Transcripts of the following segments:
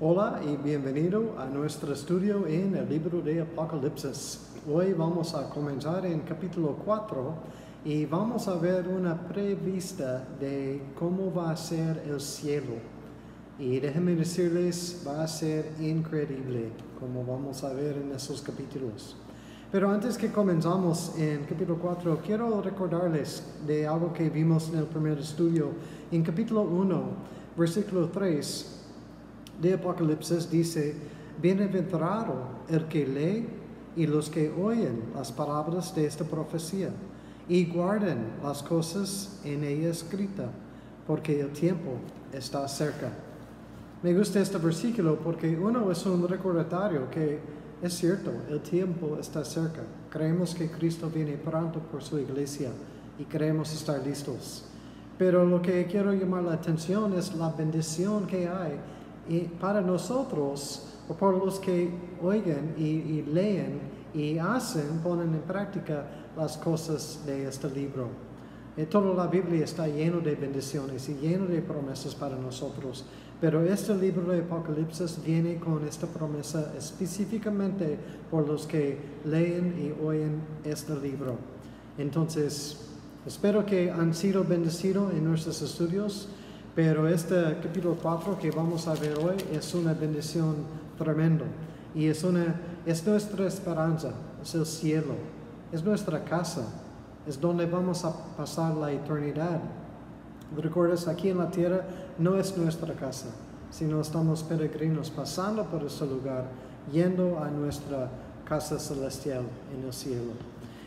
Hola y bienvenido a nuestro estudio en el libro de Apocalipsis. Hoy vamos a comenzar en capítulo 4 y vamos a ver una prevista de cómo va a ser el cielo. Y déjenme decirles, va a ser increíble, como vamos a ver en esos capítulos. Pero antes que comenzamos en capítulo 4, quiero recordarles de algo que vimos en el primer estudio. En capítulo 1, versículo 3, de Apocalipsis dice, bienaventurado el que lee y los que oyen las palabras de esta profecía y guarden las cosas en ella escrita, porque el tiempo está cerca. Me gusta este versículo porque uno es un recordatorio que es cierto, el tiempo está cerca. Creemos que Cristo viene pronto por su iglesia y queremos estar listos. Pero lo que quiero llamar la atención es la bendición que hay y para nosotros, o por los que oigan y, leen y hacen, ponen en práctica las cosas de este libro. Y toda la Biblia está lleno de bendiciones y lleno de promesas para nosotros. Pero este libro de Apocalipsis viene con esta promesa específicamente por los que leen y oyen este libro. Entonces, espero que han sido bendecidos en nuestros estudios. Pero este capítulo 4 que vamos a ver hoy es una bendición tremenda y es, una, es nuestra esperanza, es el cielo, es nuestra casa, es donde vamos a pasar la eternidad. Recuerdas, aquí en la tierra no es nuestra casa, sino estamos peregrinos pasando por ese lugar, yendo a nuestra casa celestial en el cielo.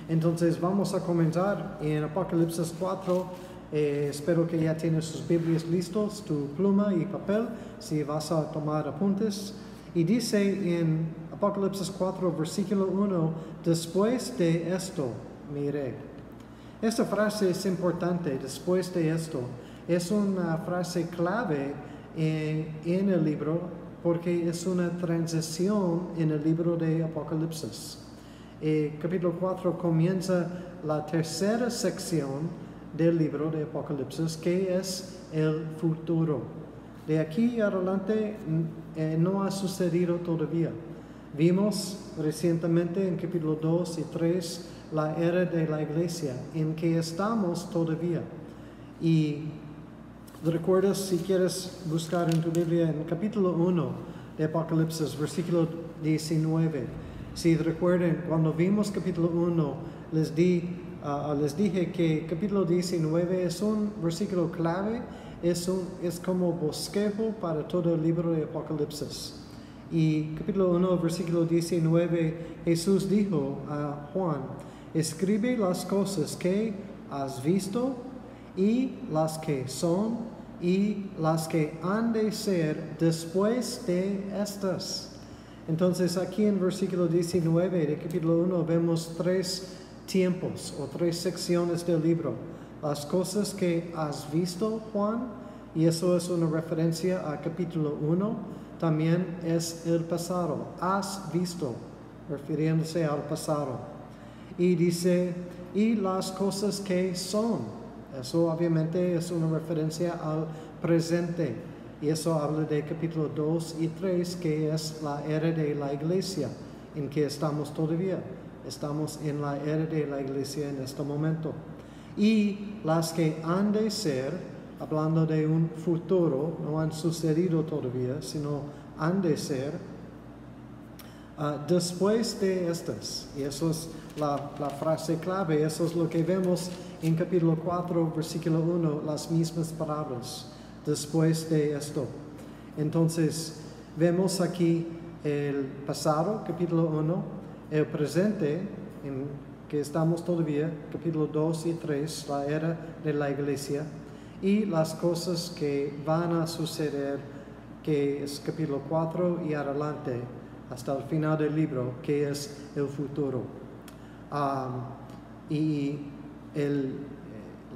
Entonces vamos a comenzar en Apocalipsis 4 eh, espero que ya tienes sus Biblias listos, tu pluma y papel, si vas a tomar apuntes. Y dice en Apocalipsis 4, versículo 1, después de esto miré. Esta frase es importante, después de esto. Es una frase clave en, en el libro porque es una transición en el libro de Apocalipsis. Eh, capítulo 4 comienza la tercera sección del libro de Apocalipsis, que es el futuro. De aquí adelante eh, no ha sucedido todavía. Vimos recientemente en capítulo 2 y 3 la era de la iglesia, en que estamos todavía. Y recuerdas, si quieres buscar en tu Biblia, en capítulo 1 de Apocalipsis, versículo 19. Si recuerden, cuando vimos capítulo 1, les di Ah, les dije que capítulo 19 es un versículo clave, es, un, es como bosquejo para todo el libro de Apocalipsis. Y capítulo 1, versículo 19, Jesús dijo a Juan, escribe las cosas que has visto y las que son y las que han de ser después de estas. Entonces aquí en versículo 19 de capítulo 1 vemos tres tiempos o tres secciones del libro. Las cosas que has visto, Juan, y eso es una referencia a capítulo 1, también es el pasado. Has visto, refiriéndose al pasado. Y dice, y las cosas que son. Eso obviamente es una referencia al presente. Y eso habla de capítulo 2 y 3, que es la era de la iglesia, en que estamos todavía. Estamos en la era de la iglesia en este momento. Y las que han de ser, hablando de un futuro, no han sucedido todavía, sino han de ser, ah, después de estas. Y eso es la, la, frase clave, eso es lo que vemos en capítulo 4, versículo 1, las mismas palabras, después de esto. Entonces, vemos aquí el pasado, capítulo 1, el presente, en que estamos todavía, capítulo 2 y 3, la era de la iglesia, y las cosas que van a suceder, que es capítulo 4 y adelante, hasta el final del libro, que es el futuro. y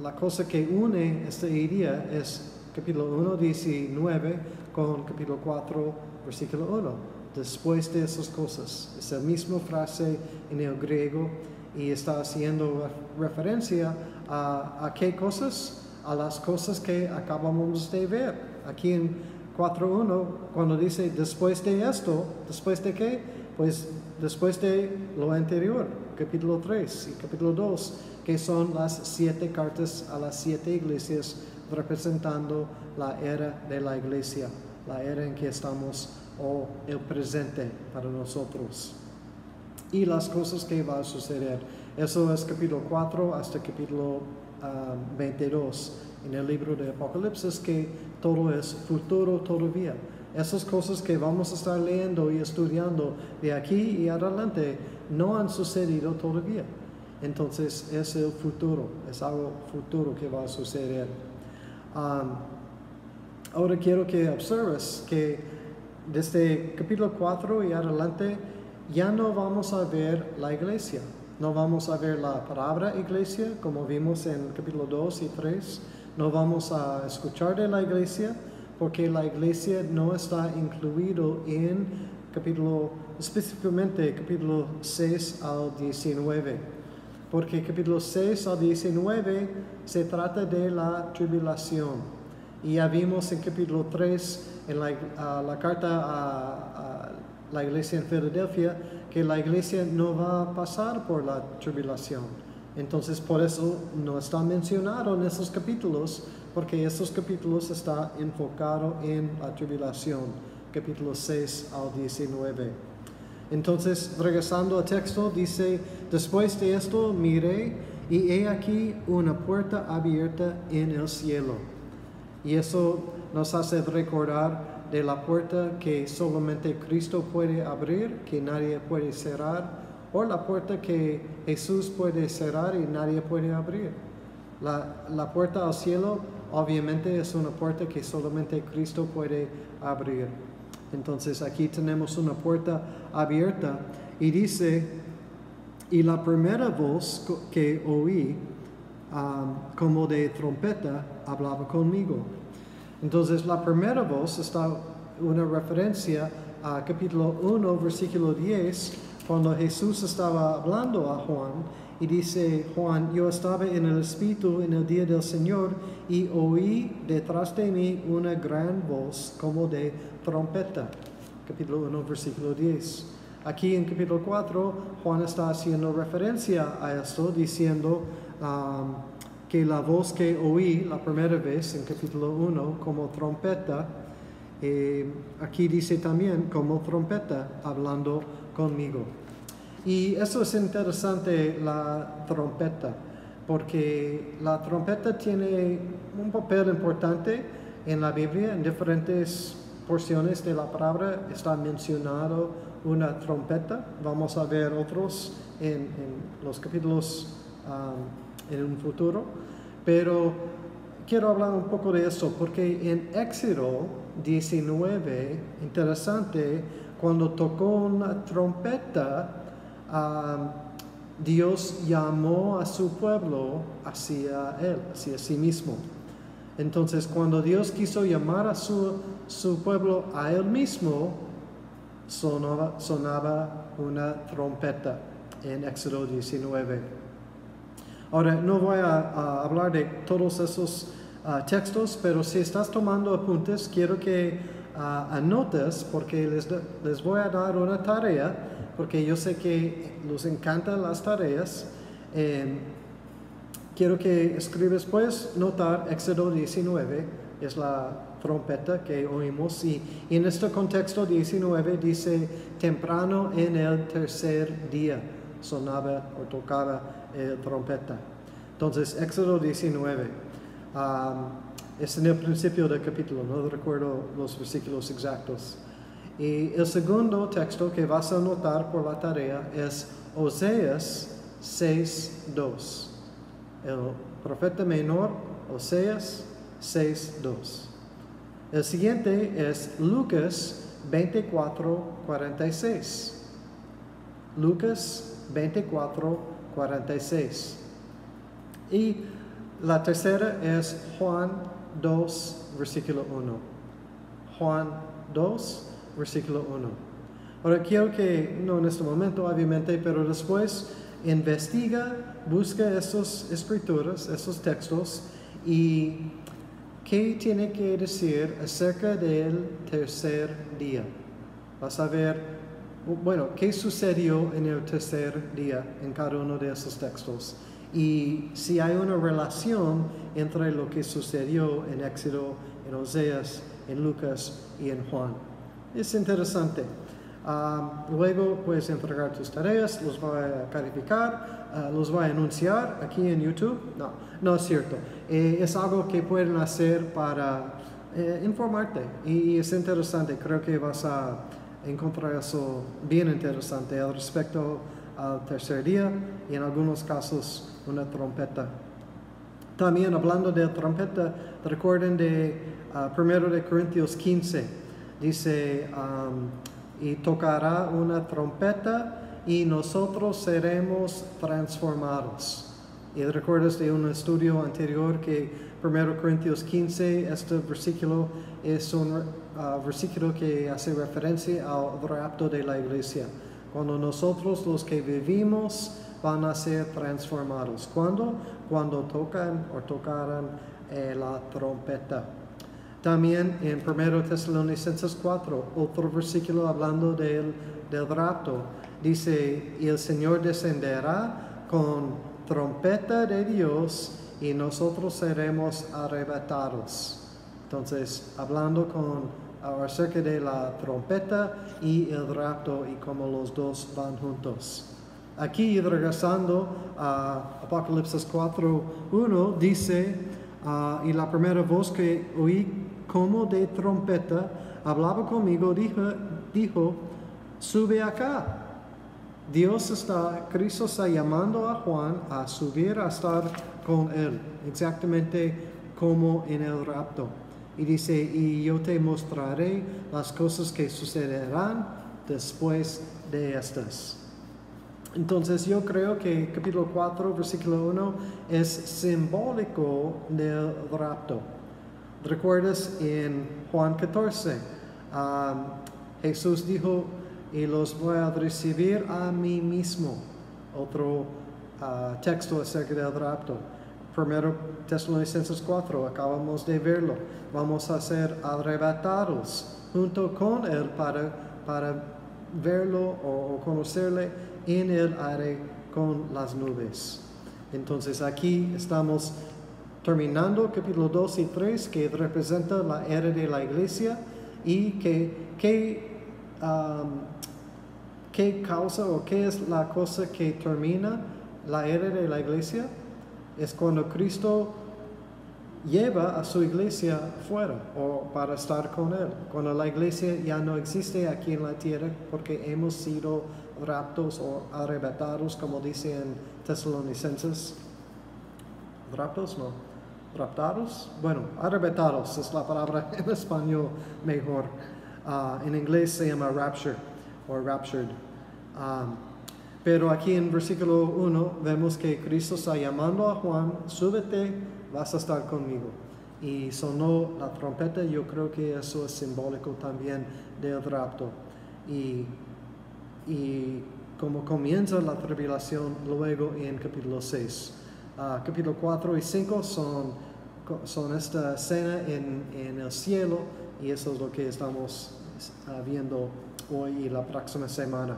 la cosa que une esta idea es capítulo 1, 19 con capítulo 4, versículo 1 después de esas cosas. Es la misma frase en el griego y está haciendo referencia a, a qué cosas, a las cosas que acabamos de ver. Aquí en 4.1, cuando dice después de esto, ¿después de qué? Pues después de lo anterior, capítulo 3 y capítulo 2, que son las siete cartas a las siete iglesias representando la era de la iglesia, la era en que estamos o el presente para nosotros. Y las cosas que va a suceder. Eso es capítulo 4 hasta capítulo 22 ah, en el libro de Apocalipsis, que todo es futuro todavía. Esas cosas que vamos a estar leyendo y estudiando de aquí y adelante no han sucedido todavía. Entonces es el futuro, es algo futuro que va a suceder. Ahora quiero que observes que desde capítulo 4 y adelante ya no vamos a ver la iglesia. No vamos a ver la palabra iglesia como vimos en capítulo 2 y 3. No vamos a escuchar de la iglesia porque la iglesia no está incluido en capítulo, específicamente capítulo 6 al 19. Porque capítulo 6 al 19 se trata de la tribulación. Y ya vimos en capítulo 3, en la, carta a, la iglesia en Filadelfia, que la iglesia no va a pasar por la tribulación. Entonces, por eso no está mencionado en esos capítulos, porque esos capítulos están enfocados en la tribulación, capítulo 6 al 19. Entonces, regresando al texto, dice, después de esto miré y he aquí una puerta abierta en el cielo y eso nos hace recordar de la puerta que solamente Cristo puede abrir, que nadie puede cerrar, o la puerta que Jesús puede cerrar y nadie puede abrir. La, puerta al cielo obviamente es una puerta que solamente Cristo puede abrir. Entonces aquí tenemos una puerta abierta y dice, y la primera voz que oí como de trompeta hablaba conmigo. Entonces la primera voz está una referencia a capítulo 1, versículo 10, cuando Jesús estaba hablando a Juan y dice Juan, yo estaba en el Espíritu en el día del Señor y oí detrás de mí una gran voz como de trompeta. Capítulo 1, versículo 10. Aquí en capítulo 4, Juan está haciendo referencia a esto, diciendo, um, que la voz que oí la primera vez en capítulo 1 como trompeta, eh, aquí dice también como trompeta hablando conmigo. Y eso es interesante, la trompeta, porque la trompeta tiene un papel importante en la Biblia, en diferentes porciones de la palabra está mencionado una trompeta. Vamos a ver otros en, los capítulos um, en un futuro, pero quiero hablar un poco de eso porque en Éxodo 19, interesante, cuando tocó una trompeta, Dios llamó a su pueblo hacia Él, hacia sí mismo. Entonces, cuando Dios quiso llamar a su, su pueblo a Él mismo, sonaba, sonaba una trompeta en Éxodo 19. Ahora, no voy a, hablar de todos esos ah, textos, pero si estás tomando apuntes, quiero que uh, anotes, porque les, les, voy a dar una tarea, porque yo sé que les encantan las tareas. Em, quiero que escribes, puedes notar Éxodo 19, es la trompeta que oímos, y, y en este contexto 19 dice temprano en el tercer día sonaba o tocaba el trompeta. Entonces, Éxodo 19 es en el principio del capítulo, no recuerdo los versículos exactos. Y el segundo texto que vas a anotar por la tarea es Oseas 6.2. El profeta menor, Oseas 6.2. El siguiente es Lucas 24.46. Lucas 24.46. Y la tercera es Juan 2, versículo 1. Juan 2, versículo 1. Ahora quiero que, no en este momento obviamente, pero después investiga, busca esas escrituras, esos textos y ¿qué tiene que decir acerca del tercer día? Vas a ver, bueno, qué sucedió en el tercer día en cada uno de esos textos y si hay una relación entre lo que sucedió en Éxodo, en Oseas, en Lucas y en Juan. Es interesante. Ah, luego puedes entregar tus tareas, los voy a calificar, ah, los voy a anunciar aquí en YouTube. No, no es cierto. Eh, es algo que pueden hacer para eh, informarte y, es interesante. Creo que vas a encontrar eso bien interesante al respecto al tercer día y en algunos casos una trompeta. También hablando de trompeta, recuerden de 1 uh, de Corintios 15, dice, um, y tocará una trompeta y nosotros seremos transformados. Y recuerdas de un estudio anterior que 1 Corintios 15, este versículo es un uh, versículo que hace referencia al rapto de la iglesia. Cuando nosotros los que vivimos van a ser transformados. ¿Cuándo? Cuando tocan o tocaran eh, la trompeta. También en 1 Tesalonicenses 4, otro versículo hablando del, del rapto, dice, y el Señor descenderá con trompeta de Dios y nosotros seremos arrebatados. Entonces, hablando con acerca de la trompeta y el rapto y cómo los dos van juntos. Aquí regresando a Apocalipsis 4.1 dice, ah, y la primera voz que oí como de trompeta hablaba conmigo, dijo, dijo, sube acá. Dios está, Cristo está llamando a Juan a subir a estar con él, exactamente como en el rapto. Y dice, y yo te mostraré las cosas que sucederán después de estas. Entonces yo creo que capítulo 4, versículo 1 es simbólico del rapto. ¿Recuerdas en Juan 14? Jesús dijo, y los voy a recibir a mí mismo. Otro ah, texto acerca del rapto. Primero Tesalonicenses 4, acabamos de verlo. Vamos a ser arrebatados junto con Él para, para verlo o conocerle en el aire con las nubes. Entonces aquí estamos terminando capítulo 2 y 3 que representa la era de la iglesia y que, um, qué causa o qué es la cosa que termina la era de la iglesia. Es cuando Cristo lleva a su iglesia fuera o para estar con él. Cuando la iglesia ya no existe aquí en la tierra porque hemos sido raptos o arrebatados, como dice en Tesalonicenses. ¿Raptos? No. ¿Raptados? Bueno, arrebatados es la palabra en español mejor. Ah, en inglés se llama rapture o raptured. Um, pero aquí en versículo 1 vemos que Cristo está llamando a Juan, súbete, vas a estar conmigo. Y sonó la trompeta, yo creo que eso es simbólico también del rapto. Y y como comienza la tribulación luego en capítulo 6. Ah, capítulo 4 y 5 son, son esta escena en, en, el cielo y eso es lo que estamos ah, viendo hoy y la próxima semana.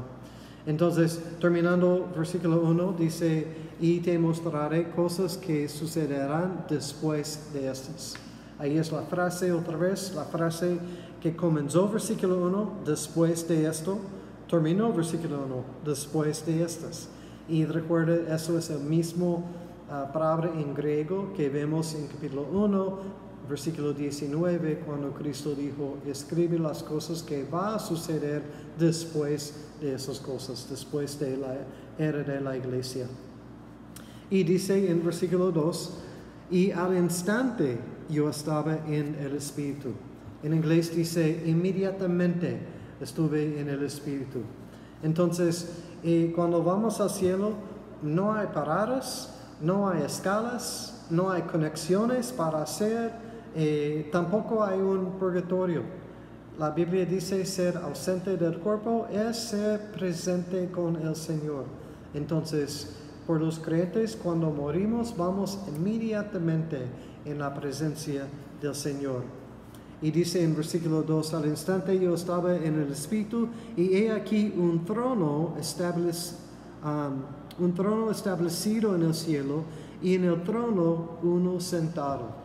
Entonces, terminando versículo 1, dice, y te mostraré cosas que sucederán después de estas. Ahí es la frase otra vez, la frase que comenzó versículo 1, después de esto terminó versículo 1 después de estas. Y recuerda, eso es el mismo uh, palabra en griego que vemos en capítulo 1, versículo 19, cuando Cristo dijo, escribe las cosas que va a suceder después de esas cosas, después de la era de la iglesia. Y dice en versículo 2, y al instante yo estaba en el Espíritu. En inglés dice inmediatamente estuve en el Espíritu. Entonces, eh, cuando vamos al cielo, no hay paradas, no hay escalas, no hay conexiones para hacer, eh, tampoco hay un purgatorio. La Biblia dice ser ausente del cuerpo es ser presente con el Señor. Entonces, por los creyentes, cuando morimos, vamos inmediatamente en la presencia del Señor. Y dice en versículo 2, al instante yo estaba en el Espíritu y he aquí un trono, um, un trono establecido en el cielo y en el trono uno sentado.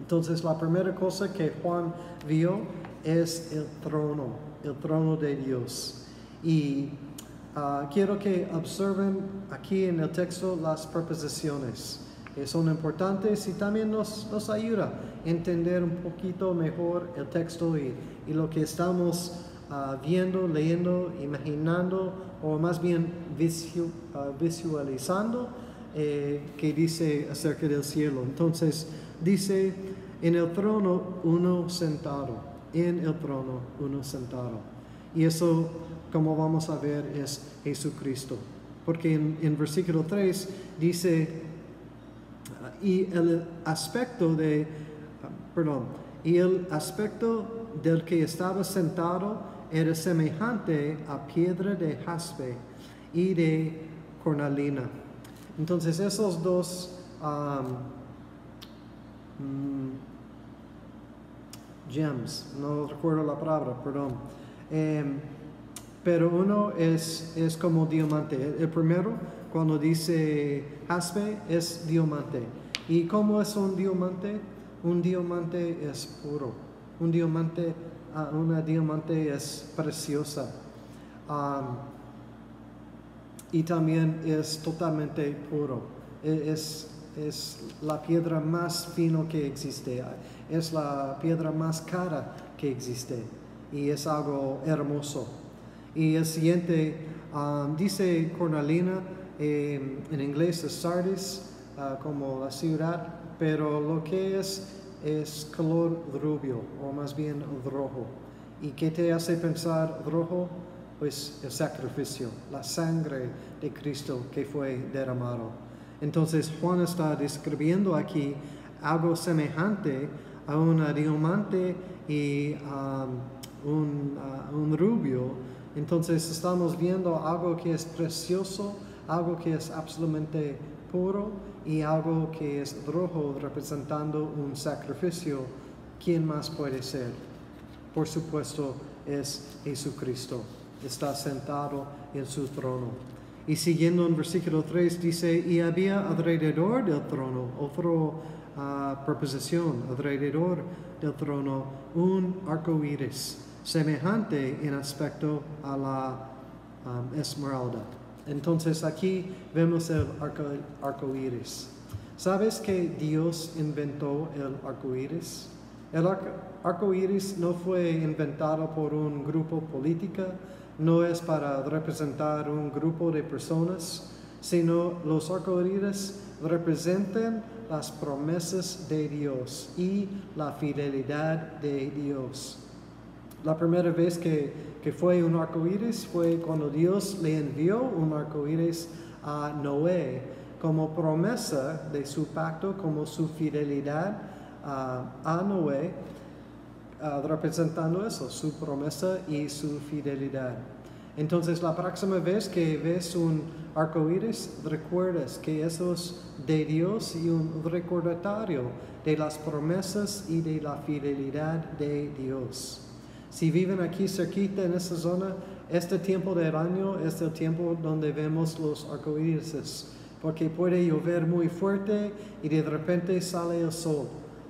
Entonces la primera cosa que Juan vio es el trono, el trono de Dios. Y uh, quiero que observen aquí en el texto las preposiciones. Que son importantes y también nos, ayuda a entender un poquito mejor el texto y, lo que estamos uh, viendo, leyendo, imaginando o más bien uh, visualizando eh, que dice acerca del cielo. Entonces dice, en el trono uno sentado, en el trono uno sentado. Y eso, como vamos a ver, es Jesucristo. Porque en, en versículo 3 dice, y el aspecto de, perdón, y el aspecto del que estaba sentado era semejante a piedra de jaspe y de cornalina entonces esos dos mm, gems, no recuerdo la palabra, perdón. Em, pero uno es, es como diamante. El primero, cuando dice jaspe, es diamante. ¿Y cómo es un diamante? Un diamante es puro. Un diamante, ah, una diamante es preciosa y también es totalmente puro. E, es, es la piedra más fino que existe, es la piedra más cara que existe y es algo hermoso. Y el siguiente um, dice cornalina, em, en inglés es sardis, uh, como la ciudad, pero lo que es es color rubio o más bien rojo. ¿Y qué te hace pensar rojo? Pues el sacrificio, la sangre de Cristo que fue derramado. Entonces Juan está describiendo aquí algo semejante a un diamante y um, un, uh, un rubio. Entonces estamos viendo algo que es precioso, algo que es absolutamente puro y algo que es rojo representando un sacrificio. ¿Quién más puede ser? Por supuesto es Jesucristo está sentado en su trono. Y siguiendo en versículo 3 dice, y había alrededor del trono, otra uh, preposición, alrededor del trono, un arco iris, semejante en aspecto a la um, esmeralda. Entonces aquí vemos el arco, arco iris. ¿Sabes que Dios inventó el arco iris? El arco iris no fue inventado por un grupo político, no es para representar un grupo de personas, sino los arcoíris representan las promesas de Dios y la fidelidad de Dios. La primera vez que, que fue un arcoíris fue cuando Dios le envió un arcoíris a Noé como promesa de su pacto, como su fidelidad a Noé Ah, representando eso, su promesa y su fidelidad. Entonces, la próxima vez que ves un arco iris, recuerdas que eso es de Dios y un recordatorio de las promesas y de la fidelidad de Dios. Si viven aquí cerquita en esta zona, este tiempo del año es el tiempo donde vemos los arcoíris, porque puede llover muy fuerte y de repente sale el sol.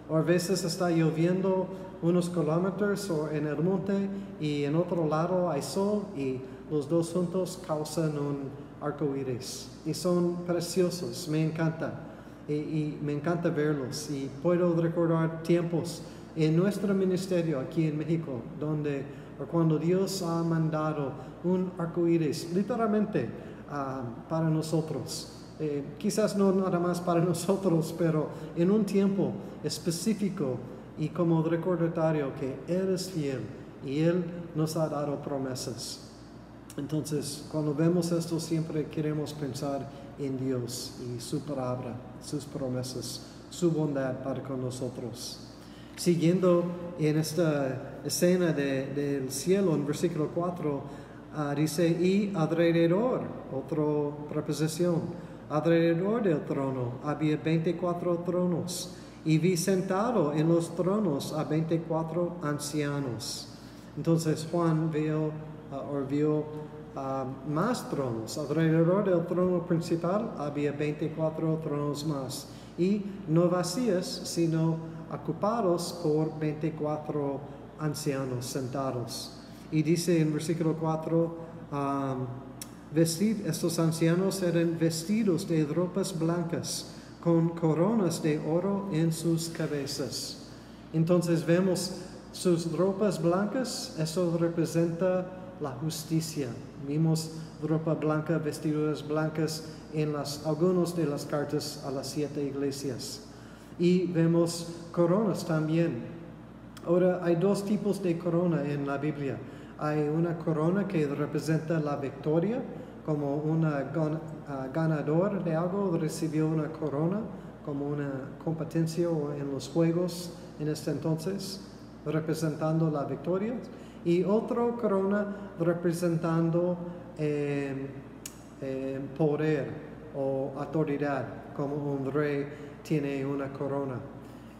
O a veces está lloviendo unos kilómetros en el monte y en otro lado hay sol y los dos juntos causan un arco iris. Y son preciosos, me encanta. Y, me encanta verlos. Y puedo recordar tiempos en nuestro ministerio aquí en México, donde cuando Dios ha mandado un arco iris, literalmente ah, para nosotros. Eh, quizás no nada más para nosotros, pero en un tiempo específico y como recordatorio que Él es fiel y Él nos ha dado promesas. Entonces, cuando vemos esto, siempre queremos pensar en Dios y su palabra, sus promesas, su bondad para con nosotros. Siguiendo en esta escena del cielo, en versículo 4, ah, dice, y alrededor, otra preposición, alrededor del trono había 24 tronos y vi sentado en los tronos a 24 ancianos. Entonces Juan vio, uh, o vio uh, más tronos. Alrededor del trono principal había 24 tronos más. Y no vacíos, sino ocupados por 24 ancianos sentados. Y dice en versículo 4, um, estos ancianos eran vestidos de ropas blancas con coronas de oro en sus cabezas. Entonces vemos sus ropas blancas, eso representa la justicia. Vimos ropa blanca, vestiduras blancas en las, algunas de las cartas a las siete iglesias. Y vemos coronas también. Ahora, hay dos tipos de corona en la Biblia. Hay una corona que representa la victoria, como un ah, ganador de algo recibió una corona, como una competencia en los juegos en este entonces, representando la victoria. Y otra corona representando eh, eh, poder o autoridad, como un rey tiene una corona.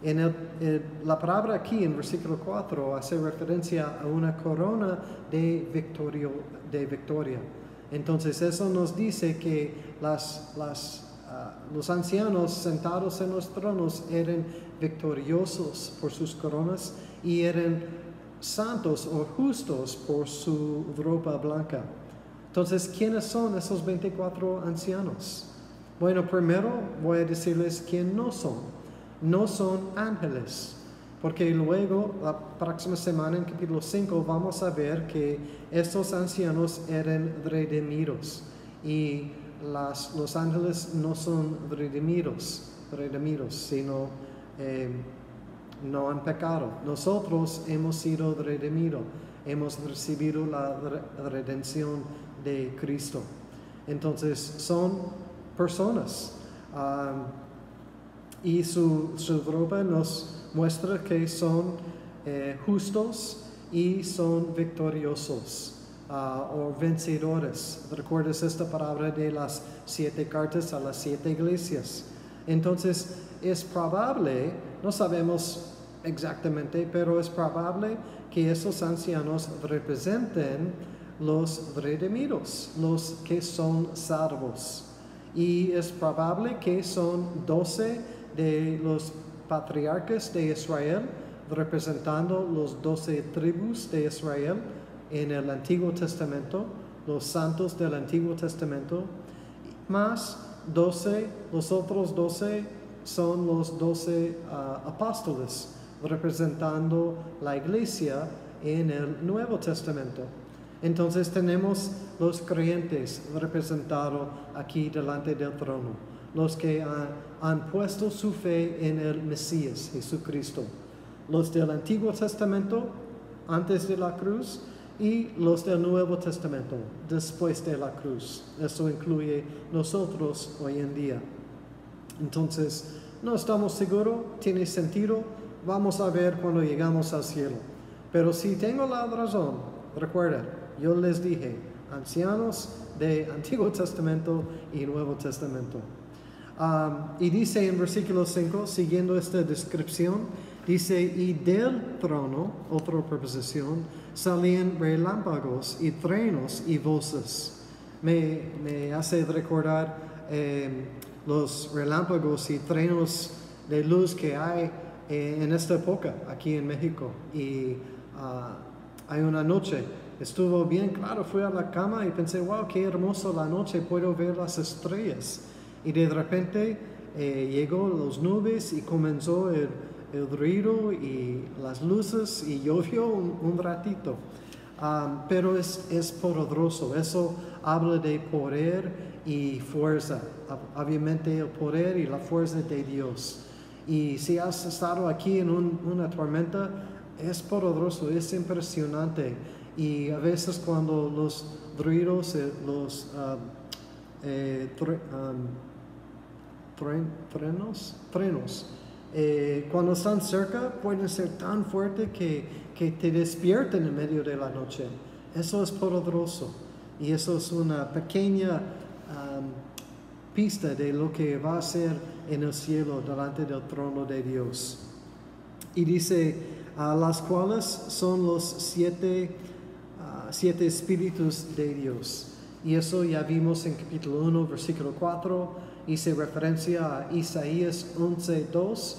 En la palabra aquí en versículo 4 hace referencia a una corona de, victorio, de victoria. Entonces eso nos dice que ah, los ancianos sentados en los tronos eran victoriosos por sus coronas y eran santos o justos por su ropa blanca. Entonces, ¿quiénes son esos 24 ancianos? Bueno, primero voy a decirles quién no son no son ángeles. Porque luego, la próxima semana, en capítulo 5, vamos a ver que estos ancianos eran redimidos. Y los ángeles no son redimidos, redimidos sino eh, no han pecado. Nosotros hemos sido redimidos, hemos recibido la redención de Cristo. Entonces, son personas. Ah, y su, su ropa nos muestra que son eh, justos y son victoriosos ah, o vencedores. ¿Recuerdas esta palabra de las siete cartas a las siete iglesias? Entonces es probable, no sabemos exactamente, pero es probable que esos ancianos representen los redimidos, los que son salvos. Y es probable que son doce de los patriarcas de Israel, representando los doce tribus de Israel en el Antiguo Testamento, los santos del Antiguo Testamento, más doce, los otros doce son los doce ah, apóstoles, representando la iglesia en el Nuevo Testamento. Entonces tenemos los creyentes representados aquí delante del trono los que han, puesto su fe en el Mesías, Jesucristo. Los del Antiguo Testamento, antes de la cruz, y los del Nuevo Testamento, después de la cruz. Eso incluye nosotros hoy en día. Entonces, no estamos seguros, tiene sentido, vamos a ver cuando llegamos al cielo. Pero si tengo la razón, recuerda, yo les dije, ancianos de Antiguo Testamento y Nuevo Testamento y dice en versículo 5, siguiendo esta descripción, dice, y del trono, otra preposición, salían relámpagos y trenos y voces. Me, hace recordar em, los relámpagos y trenos de luz que hay eh, en esta época aquí en México. Y ah, hay una noche, estuvo bien claro, fui a la cama y pensé, wow, qué hermoso la noche, puedo ver las estrellas. Y de repente eh, llegó las nubes y comenzó el, ruido y las luces y llovió un, ratito. pero es, es poderoso, eso habla de poder y fuerza, obviamente el poder y la fuerza de Dios. Y si has estado aquí en una tormenta, es poderoso, es impresionante. Y a veces cuando los ruidos, eh, los eh, frenos, frenos. Eh, cuando están cerca pueden ser tan fuertes que, que te despierten en medio de la noche. Eso es poderoso y eso es una pequeña pista de lo que va a ser en el cielo delante del trono de Dios. Y dice, a las cuales son los siete, ah, siete espíritus de Dios. Y eso ya vimos en capítulo 1, versículo 4, hice referencia a Isaías 11, 2,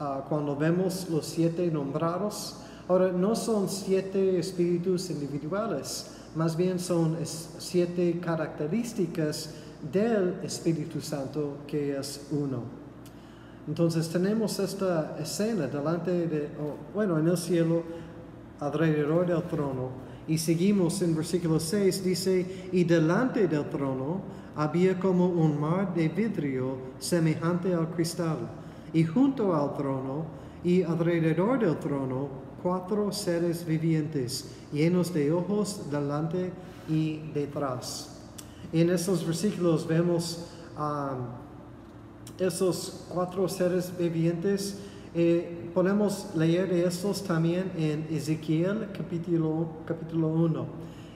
ah, cuando vemos los siete nombrados. Ahora, no son siete espíritus individuales, más bien son siete características del Espíritu Santo que es uno. Entonces tenemos esta escena delante de, bueno, en el cielo, alrededor del trono, y seguimos en versículo 6, dice, y delante del trono había como un mar de vidrio semejante al cristal, y junto al trono y alrededor del trono cuatro seres vivientes, llenos de ojos delante y detrás. En esos versículos vemos um, esos cuatro seres vivientes. Eh, podemos leer estos también en Ezequiel capítulo, capítulo 1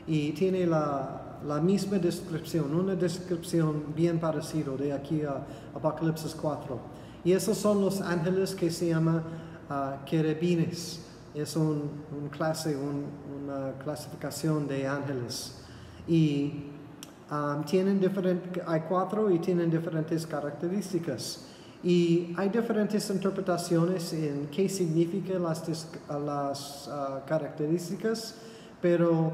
y tiene la, la, misma descripción, una descripción bien parecida de aquí a Apocalipsis 4. Y esos son los ángeles que se llaman uh, querubines. Es un, clase, una clasificación de ángeles. Y Um, tienen diferentes, hay cuatro y tienen diferentes características. Y hay diferentes interpretaciones en qué significan las, las uh, características, pero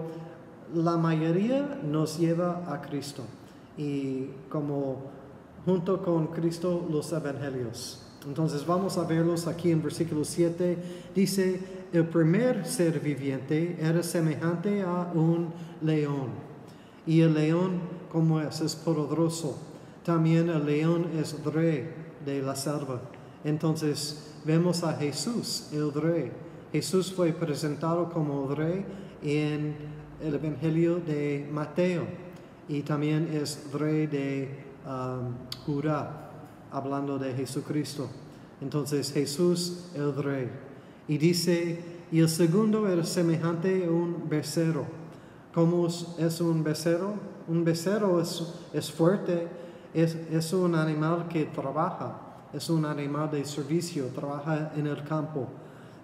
la mayoría nos lleva a Cristo. Y como junto con Cristo los evangelios. Entonces vamos a verlos aquí en versículo 7. Dice, el primer ser viviente era semejante a un león y el león, como es, es poderoso. También el león es rey de la selva. Entonces vemos a Jesús, el rey. Jesús fue presentado como rey en el Evangelio de Mateo y también es rey de um, Judá, hablando de Jesucristo. Entonces Jesús, el rey. Y dice, y el segundo era semejante a un becerro ¿Cómo es un becerro? Un becerro es, fuerte, es, un animal que trabaja, es un animal de servicio, trabaja en el campo.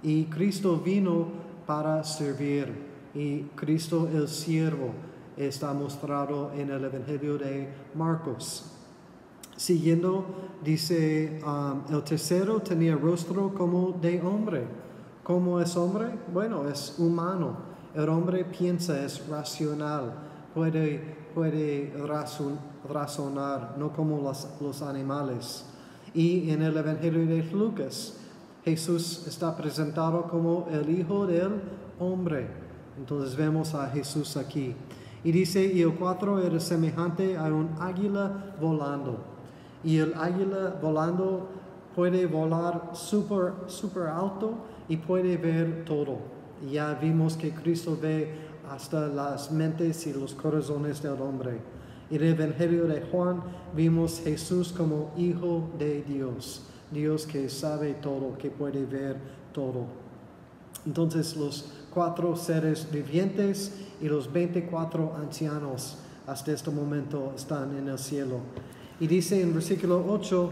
Y Cristo vino para servir. Y Cristo el siervo está mostrado en el Evangelio de Marcos. Siguiendo, dice, um, el tercero tenía rostro como de hombre. ¿Cómo es hombre? Bueno, es humano el hombre piensa, es racional, puede, puede razonar, no como los, los animales. Y en el Evangelio de Lucas, Jesús está presentado como el Hijo del Hombre. Entonces vemos a Jesús aquí. Y dice, y el cuatro era semejante a un águila volando. Y el águila volando puede volar súper super alto y puede ver todo. Ya vimos que Cristo ve hasta las mentes y los corazones del hombre. En el Evangelio de Juan vimos Jesús como Hijo de Dios, Dios que sabe todo, que puede ver todo. Entonces los cuatro seres vivientes y los 24 ancianos hasta este momento están en el cielo. Y dice en versículo 8,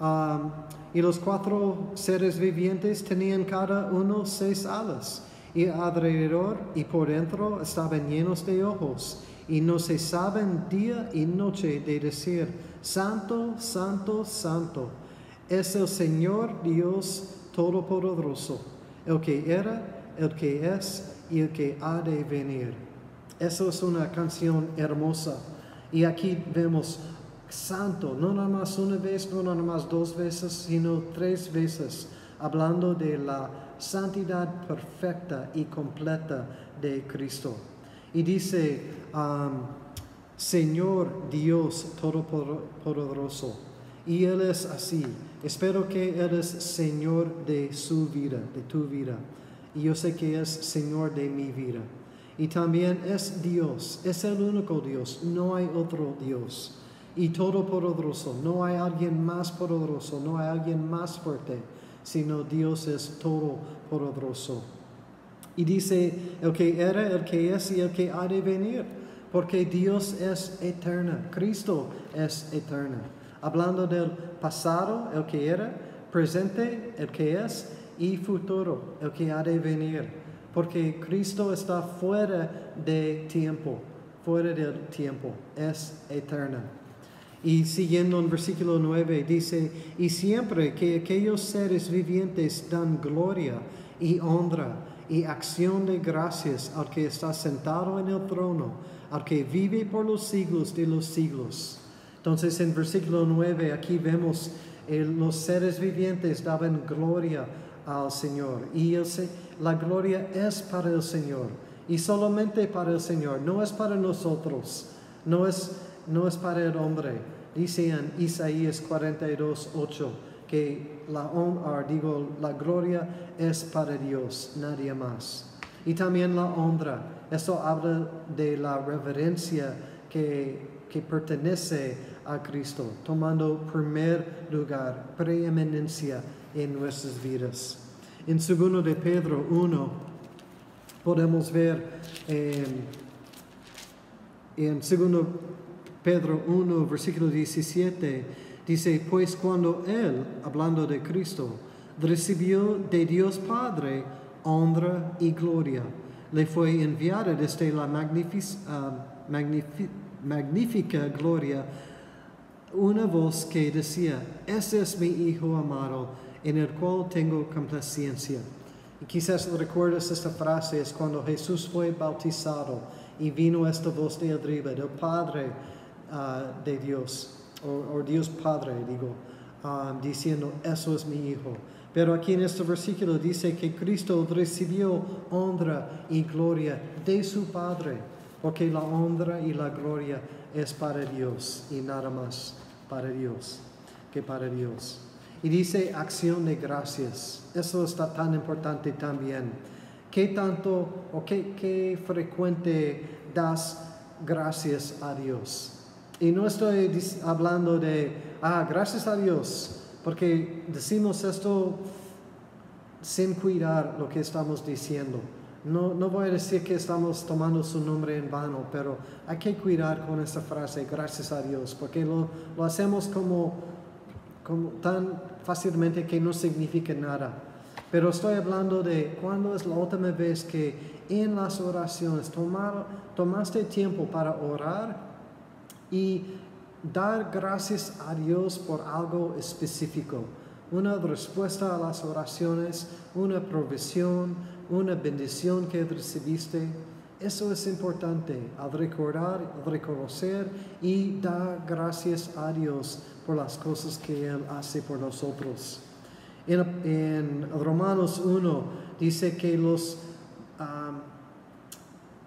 um, y los cuatro seres vivientes tenían cada uno seis alas y alrededor y por dentro estaban llenos de ojos, y no se saben día y noche de decir, Santo, Santo, Santo, es el Señor Dios Todopoderoso, el que era, el que es y el que ha de venir. Eso es una canción hermosa. Y aquí vemos santo, no nada más una vez, no nada más dos veces, sino tres veces, hablando de la santidad perfecta y completa de Cristo. Y dice, um, Señor Dios Todopoderoso. Y Él es así. Espero que Él es Señor de su vida, de tu vida. Y yo sé que es Señor de mi vida. Y también es Dios, es el único Dios, no hay otro Dios. Y todopoderoso, no hay alguien más poderoso, no hay alguien más fuerte sino Dios es todo poderoso. Y dice el que era, el que es y el que ha de venir. porque Dios es eterno, Cristo es eterno. Hablando del pasado, el que era, presente, el que es, y futuro, el que ha de venir, porque Cristo está fuera de tiempo, fuera del tiempo, es eterno. Y siguiendo en versículo 9 dice, y siempre que aquellos seres vivientes dan gloria y honra y acción de gracias al que está sentado en el trono, al que vive por los siglos de los siglos. Entonces en versículo 9 aquí vemos los seres vivientes daban gloria al Señor y la gloria es para el Señor y solamente para el Señor, no es para nosotros, no es, no es para el hombre. Dice en Isaías 42, 8 que la, digo, la gloria es para Dios, nadie más. Y también la honra, esto habla de la reverencia que, que pertenece a Cristo, tomando primer lugar, preeminencia en nuestras vidas. En segundo de Pedro 1 podemos ver en segundo Pedro 1 versículo 17 dice, pues cuando él, hablando de Cristo, recibió de Dios Padre honra y gloria, le fue enviada desde la ah, magnífica gloria una voz que decía, ese es mi Hijo amado, en el cual tengo complacencia. Y quizás recuerdas esta frase, es cuando Jesús fue bautizado y vino esta voz de arriba, del Padre ah, de Dios, o, Dios Padre, digo, ah, diciendo, eso es mi Hijo. Pero aquí en este versículo dice que Cristo recibió honra y gloria de su Padre, porque la honra y la gloria es para Dios y nada más para Dios que para Dios. Y dice acción de gracias. Eso está tan importante también. ¿Qué tanto o qué, qué frecuente das gracias a Dios? Y no estoy hablando de, ah, gracias a Dios, porque decimos esto sin cuidar lo que estamos diciendo. No, no voy a decir que estamos tomando su nombre en vano, pero hay que cuidar con esta frase, gracias a Dios, porque lo, lo hacemos como, como tan fácilmente que no significa nada. Pero estoy hablando de cuándo es la última vez que en las oraciones tomar, tomaste tiempo para orar y dar gracias a Dios por algo específico. Una respuesta a las oraciones, una provisión, una bendición que recibiste. Eso es importante al recordar, reconocer y dar gracias a Dios por las cosas que Él hace por nosotros. En, Romanos 1 dice que los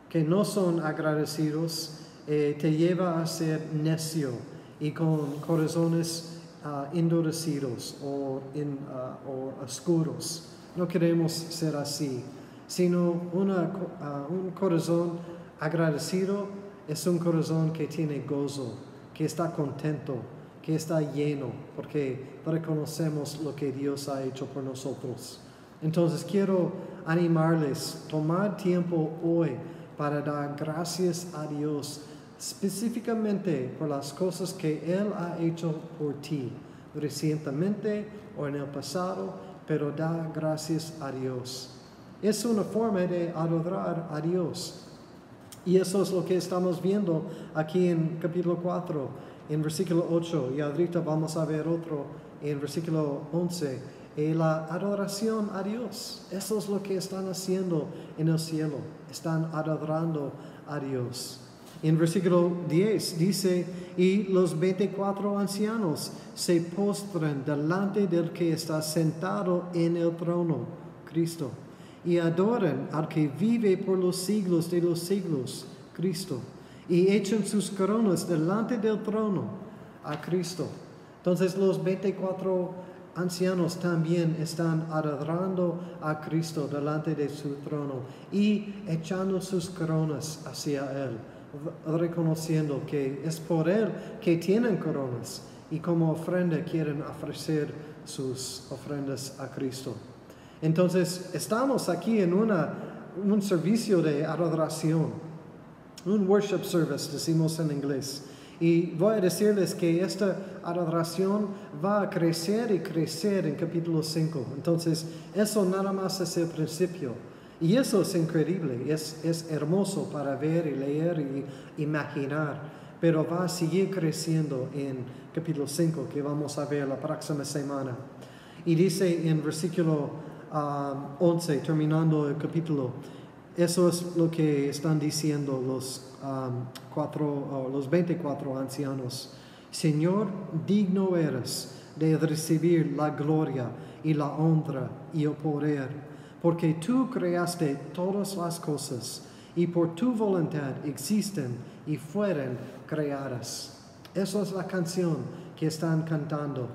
que no son agradecidos eh, te lleva a ser necio y con corazones uh, endurecidos o, ah, o oscuros. No queremos ser así, sino ah, un corazón agradecido es un corazón que tiene gozo, que está contento, que está lleno, porque reconocemos lo que Dios ha hecho por nosotros. Entonces quiero animarles, tomar tiempo hoy para dar gracias a Dios específicamente por las cosas que Él ha hecho por ti, recientemente o en el pasado, pero da gracias a Dios. Es una forma de adorar a Dios. Y eso es lo que estamos viendo aquí en capítulo 4, en versículo 8, y ahorita vamos a ver otro en versículo 11. Y la adoración a Dios, eso es lo que están haciendo en el cielo, están adorando a Dios. En versículo 10 dice, y los 24 ancianos se postran delante del que está sentado en el trono, Cristo, y adoran al que vive por los siglos de los siglos, Cristo, y echan sus coronas delante del trono, a Cristo. Entonces los 24 ancianos también están adorando a Cristo delante de su trono y echando sus coronas hacia Él reconociendo que es por Él que tienen coronas y como ofrenda quieren ofrecer sus ofrendas a Cristo. Entonces, estamos aquí en una, un servicio de adoración. un worship service, decimos en inglés. Y voy a decirles que esta adoración va a crecer y crecer en capítulo 5. Entonces, eso nada más es el principio. Y eso es increíble, es, es hermoso para ver y leer y imaginar, pero va a seguir creciendo en capítulo 5 que vamos a ver la próxima semana. Y dice en versículo 11, um, terminando el capítulo, eso es lo que están diciendo los, um, cuatro, los 24 ancianos. Señor, digno eres de recibir la gloria y la honra y el poder, porque tú creaste todas las cosas y por tu voluntad existen y fueron creadas. Esa es la canción que están cantando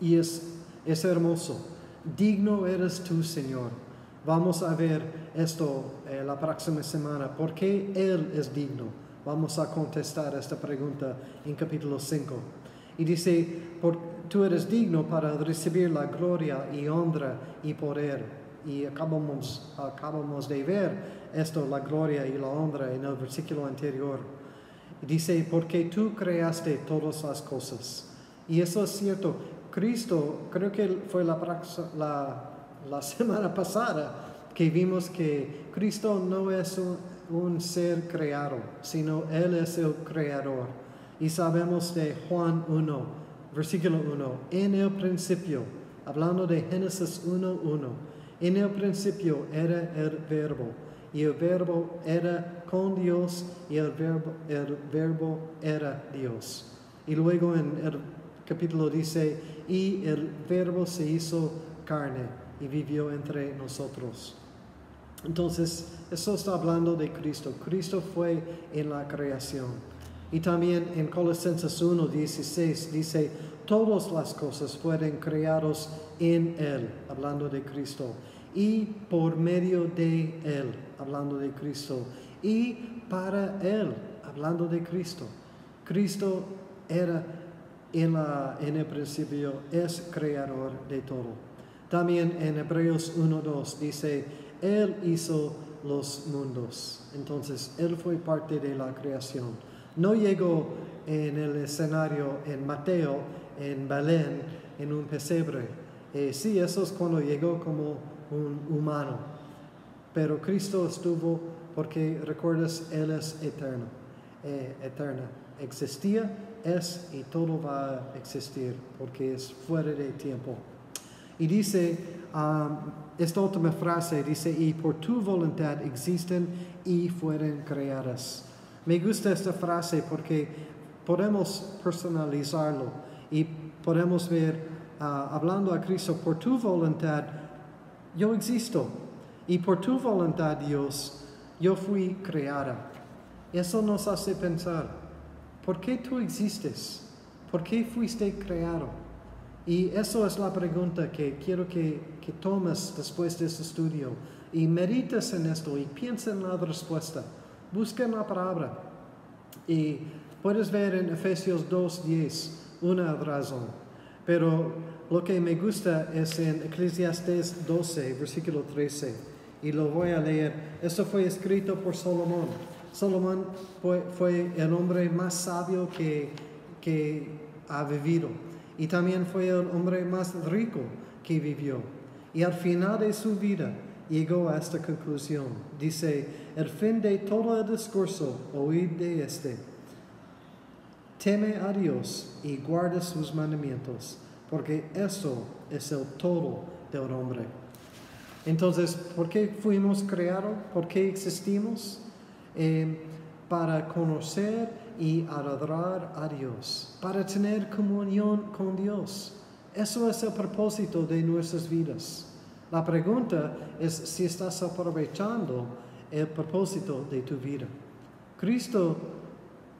y es, es hermoso. Digno eres tú, Señor Vamos a ver esto eh, la próxima semana. ¿Por qué Él es digno? Vamos a contestar esta pregunta en capítulo 5. Y dice, por, tú eres digno para recibir la gloria y honra y poder. Y acabamos, acabamos de ver esto, la gloria y la honra en el versículo anterior. Dice, porque tú creaste todas las cosas. Y eso es cierto. Cristo, creo que fue la, la la semana pasada que vimos que Cristo no es un, ser creado, sino Él es el creador. Y sabemos de Juan 1, versículo 1, en el principio, hablando de Génesis 1, 1, en el principio era el verbo, y el verbo era con Dios, y el verbo, el verbo era Dios. Y luego en el capítulo dice, y el verbo se hizo carne y vivió entre nosotros. Entonces, eso está hablando de Cristo. Cristo fue en la creación. Y también en Colosenses 1, 16 dice, todas las cosas fueron creadas en Él, hablando de Cristo, y por medio de Él, hablando de Cristo, y para Él, hablando de Cristo. Cristo era en, en el principio, es creador de todo. También en Hebreos 1.2 dice, Él hizo los mundos. Entonces, Él fue parte de la creación. No llegó en el escenario en Mateo, en Belén, en un pesebre. Eh, sí, eso es cuando llegó como un humano. Pero Cristo estuvo porque, recuerdas, Él es eterno, eh, eterna. Existía, es y todo va a existir porque es fuera de tiempo. Y dice, um, esta última frase dice, y por tu voluntad existen y fueron creadas. Me gusta esta frase porque podemos personalizarlo y podemos ver, uh, hablando a Cristo, por tu voluntad, yo existo. Y por tu voluntad, Dios, yo fui creada. Eso nos hace pensar, ¿por qué tú existes? ¿Por qué fuiste creado? Y eso es la pregunta que quiero que, que tomes después de este estudio y medites en esto y piensa en la respuesta. Busca en la palabra. Y puedes ver en Efesios 2.10 una razón. Pero lo que me gusta es en Eclesiastes 12, versículo 13. Y lo voy a leer. Esto fue escrito por Salomón. Salomón fue, el hombre más sabio que, que ha vivido y también fue el hombre más rico que vivió. Y al final de su vida llegó a esta conclusión. Dice, el fin de todo el discurso, oíd de este. Teme a Dios y guarda sus mandamientos, porque eso es el todo del hombre. Entonces, ¿por qué fuimos creados? ¿Por qué existimos? Eh, para conocer y adorar a Dios, para tener comunión con Dios. Eso es el propósito de nuestras vidas. La pregunta es si estás aprovechando el propósito de tu vida. Cristo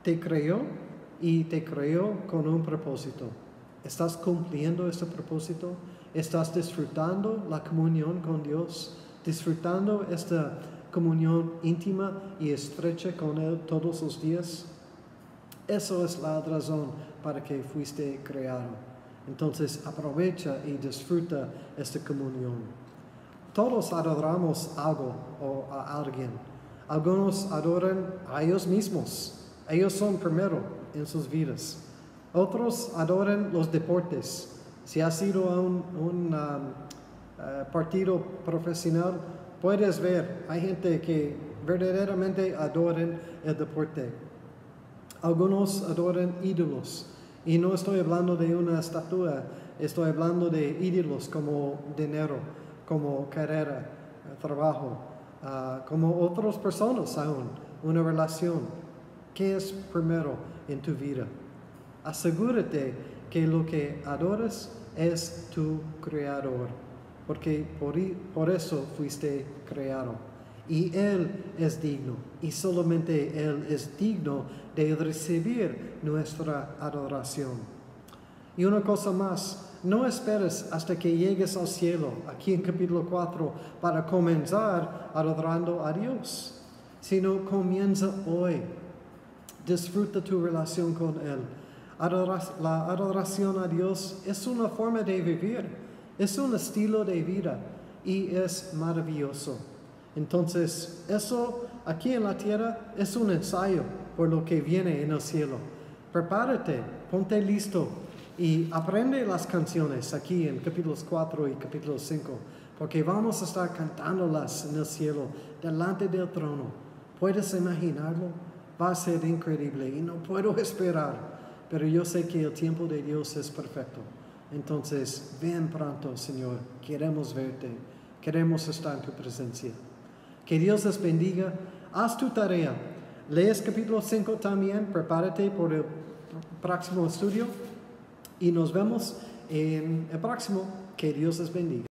te creó y te creó con un propósito. ¿Estás cumpliendo este propósito? ¿Estás disfrutando la comunión con Dios? ¿Disfrutando esta comunión íntima y estrecha con Él todos los días? Eso es la razón para que fuiste creado. Entonces aprovecha y disfruta esta comunión. Todos adoramos algo o a alguien. Algunos adoran a ellos mismos. Ellos son primero en sus vidas. Otros adoran los deportes. Si has ido a un, um, eh, partido profesional, puedes ver, hay gente que verdaderamente adoran el deporte. Algunos adoran ídolos. Y no estoy hablando de una estatua, estoy hablando de ídolos como dinero, como carrera, trabajo, ah, como otras personas aún, una relación. ¿Qué es primero en tu vida? Asegúrate que lo que adoras es tu creador, porque por, eso fuiste creado. Y Él es digno, y solamente Él es digno de recibir nuestra adoración. Y una cosa más, no esperes hasta que llegues al cielo, aquí en capítulo 4, para comenzar adorando a Dios, sino comienza hoy. Disfruta tu relación con Él. la adoración a Dios es una forma de vivir, es un estilo de vida y es maravilloso. Entonces, eso aquí en la tierra es un ensayo por lo que viene en el cielo. Prepárate, ponte listo y aprende las canciones aquí en capítulos 4 y capítulo 5, porque vamos a estar cantándolas en el cielo, delante del trono. ¿Puedes imaginarlo? Va a ser increíble y no puedo esperar, pero yo sé que el tiempo de Dios es perfecto. Entonces, ven pronto, Señor, queremos verte, queremos estar en tu presencia. Que Dios les bendiga. Haz tu tarea. Lees capítulo 5 también. Prepárate por el próximo estudio. Y nos vemos en el próximo. Que Dios les bendiga.